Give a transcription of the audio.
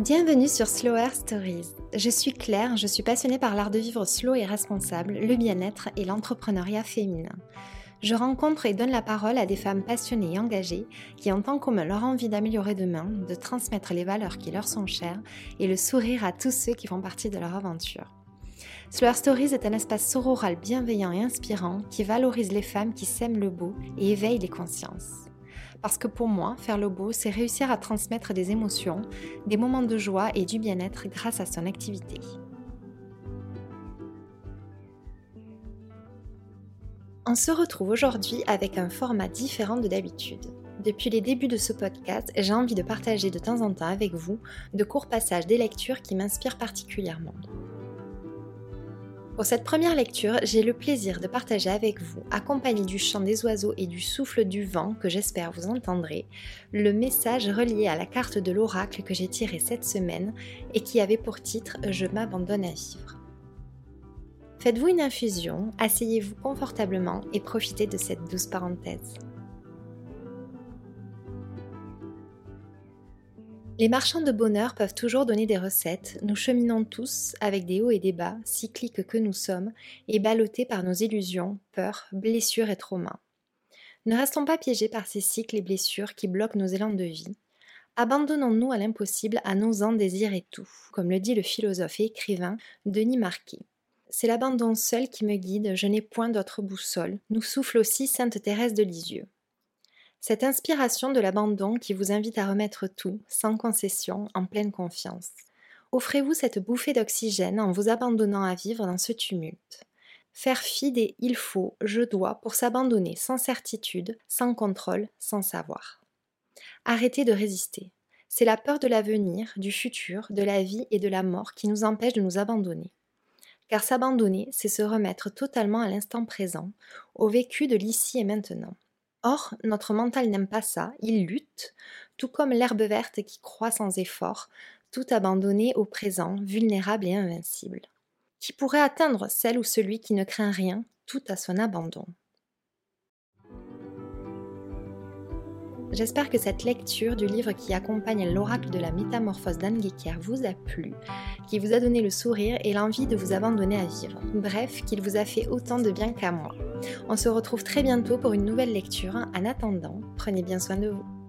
Bienvenue sur Slower Stories. Je suis Claire, je suis passionnée par l'art de vivre slow et responsable, le bien-être et l'entrepreneuriat féminin. Je rencontre et donne la parole à des femmes passionnées et engagées qui ont en commun leur envie d'améliorer demain, de transmettre les valeurs qui leur sont chères et le sourire à tous ceux qui font partie de leur aventure. Slower Stories est un espace sororal bienveillant et inspirant qui valorise les femmes qui sèment le beau et éveille les consciences. Parce que pour moi, faire le beau, c'est réussir à transmettre des émotions, des moments de joie et du bien-être grâce à son activité. On se retrouve aujourd'hui avec un format différent de d'habitude. Depuis les débuts de ce podcast, j'ai envie de partager de temps en temps avec vous de courts passages des lectures qui m'inspirent particulièrement. Pour cette première lecture, j'ai le plaisir de partager avec vous, accompagné du chant des oiseaux et du souffle du vent que j'espère vous entendrez, le message relié à la carte de l'oracle que j'ai tiré cette semaine et qui avait pour titre Je m'abandonne à vivre. Faites-vous une infusion, asseyez-vous confortablement et profitez de cette douce parenthèse. Les marchands de bonheur peuvent toujours donner des recettes, nous cheminons tous avec des hauts et des bas, cycliques que nous sommes, et ballottés par nos illusions, peurs, blessures et traumas. Ne restons pas piégés par ces cycles et blessures qui bloquent nos élans de vie. Abandonnons-nous à l'impossible à nos en désirs et tout, comme le dit le philosophe et écrivain Denis Marquet. C'est l'abandon seul qui me guide, je n'ai point d'autre boussole, nous souffle aussi Sainte Thérèse de Lisieux. Cette inspiration de l'abandon qui vous invite à remettre tout, sans concession, en pleine confiance. Offrez-vous cette bouffée d'oxygène en vous abandonnant à vivre dans ce tumulte. Faire fi des il faut, je dois pour s'abandonner sans certitude, sans contrôle, sans savoir. Arrêtez de résister. C'est la peur de l'avenir, du futur, de la vie et de la mort qui nous empêche de nous abandonner. Car s'abandonner, c'est se remettre totalement à l'instant présent, au vécu de l'ici et maintenant. Or, notre mental n'aime pas ça, il lutte, tout comme l'herbe verte qui croît sans effort, tout abandonné au présent, vulnérable et invincible. Qui pourrait atteindre celle ou celui qui ne craint rien, tout à son abandon J'espère que cette lecture du livre qui accompagne l'oracle de la métamorphose d'Anne vous a plu, qui vous a donné le sourire et l'envie de vous abandonner à vivre. Bref, qu'il vous a fait autant de bien qu'à moi. On se retrouve très bientôt pour une nouvelle lecture. En attendant, prenez bien soin de vous.